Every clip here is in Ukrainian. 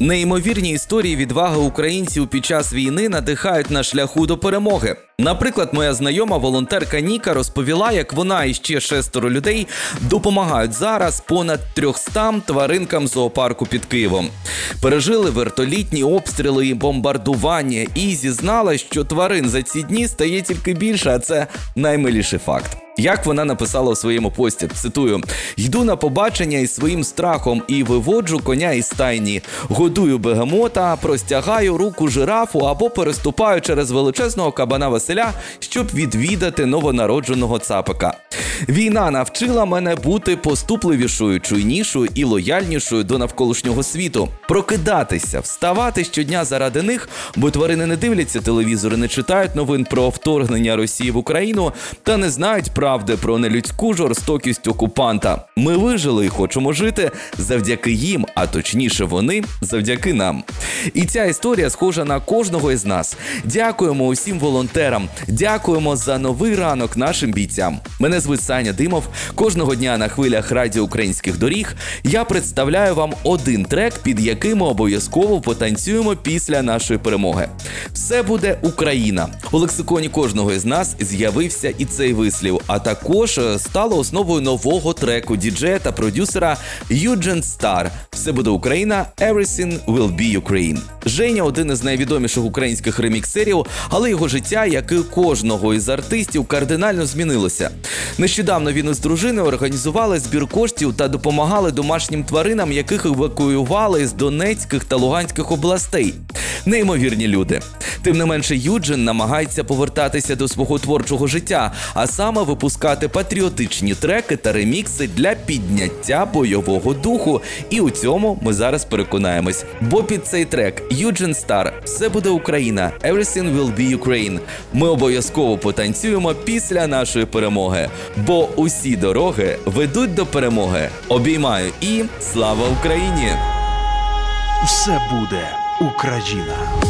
Неймовірні історії відваги українців під час війни надихають на шляху до перемоги. Наприклад, моя знайома волонтерка Ніка розповіла, як вона і ще шестеро людей допомагають зараз понад 300 тваринкам зоопарку під Києвом. Пережили вертолітні обстріли і бомбардування, і зізналась, що тварин за ці дні стає тільки більше, а це наймиліший факт. Як вона написала у своєму пості, цитую: йду на побачення із своїм страхом і виводжу коня із стайні, годую бегемота, простягаю руку жирафу або переступаю через величезного кабана Василя, щоб відвідати новонародженого цапика. Війна навчила мене бути поступливішою, чуйнішою і лояльнішою до навколишнього світу, прокидатися, вставати щодня заради них, бо тварини не дивляться телевізори, не читають новин про вторгнення Росії в Україну та не знають правди про нелюдську жорстокість окупанта. Ми вижили і хочемо жити завдяки їм, а точніше, вони завдяки нам. І ця історія схожа на кожного із нас. Дякуємо усім волонтерам, дякуємо за новий ранок нашим бійцям. Мене звуть Саня Димов. Кожного дня на хвилях радіо українських доріг я представляю вам один трек, під яким ми обов'язково потанцюємо після нашої перемоги. Все буде Україна. У лексиконі кожного із нас з'явився і цей вислів, а також е, стало основою нового треку діджея та продюсера Юджен Стар. Все буде Україна. Everything will be Ukraine. Женя один із найвідоміших українських реміксерів, але його життя, як і кожного із артистів, кардинально змінилося. Нещодавно він із дружиною організували збір коштів та допомагали домашнім тваринам, яких евакуювали з Донецьких та Луганських областей. Неймовірні люди. Тим не менше, Юджин намагається повертатися до свого творчого життя, а саме випускати патріотичні треки та ремікси для підняття бойового духу. І у цьому ми зараз переконаємось. Бо під цей трек Юджин Стар все буде Україна. Everything will be Ukraine. Ми обов'язково потанцюємо після нашої перемоги. Бо усі дороги ведуть до перемоги. Обіймаю і слава Україні! Все буде Україна.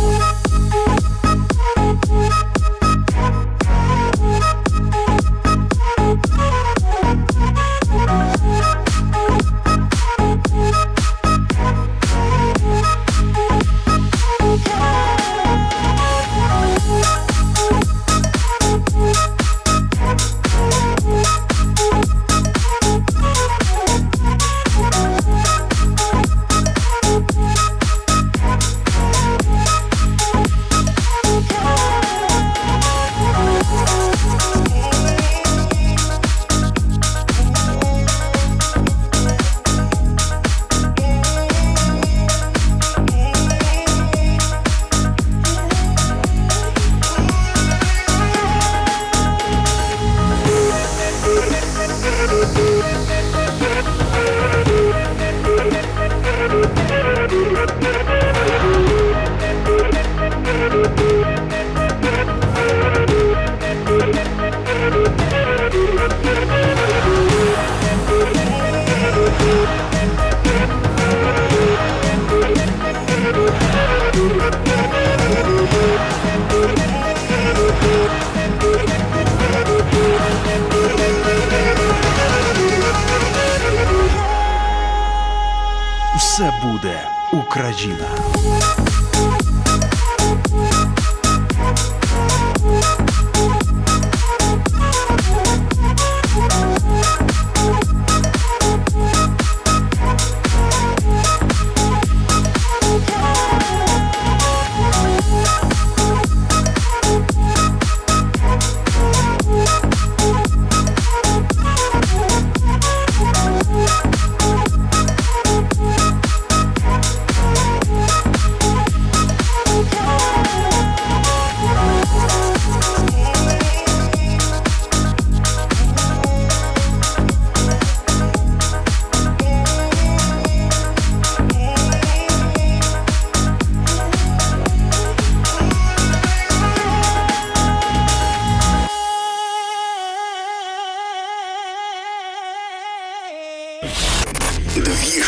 Буде Україна.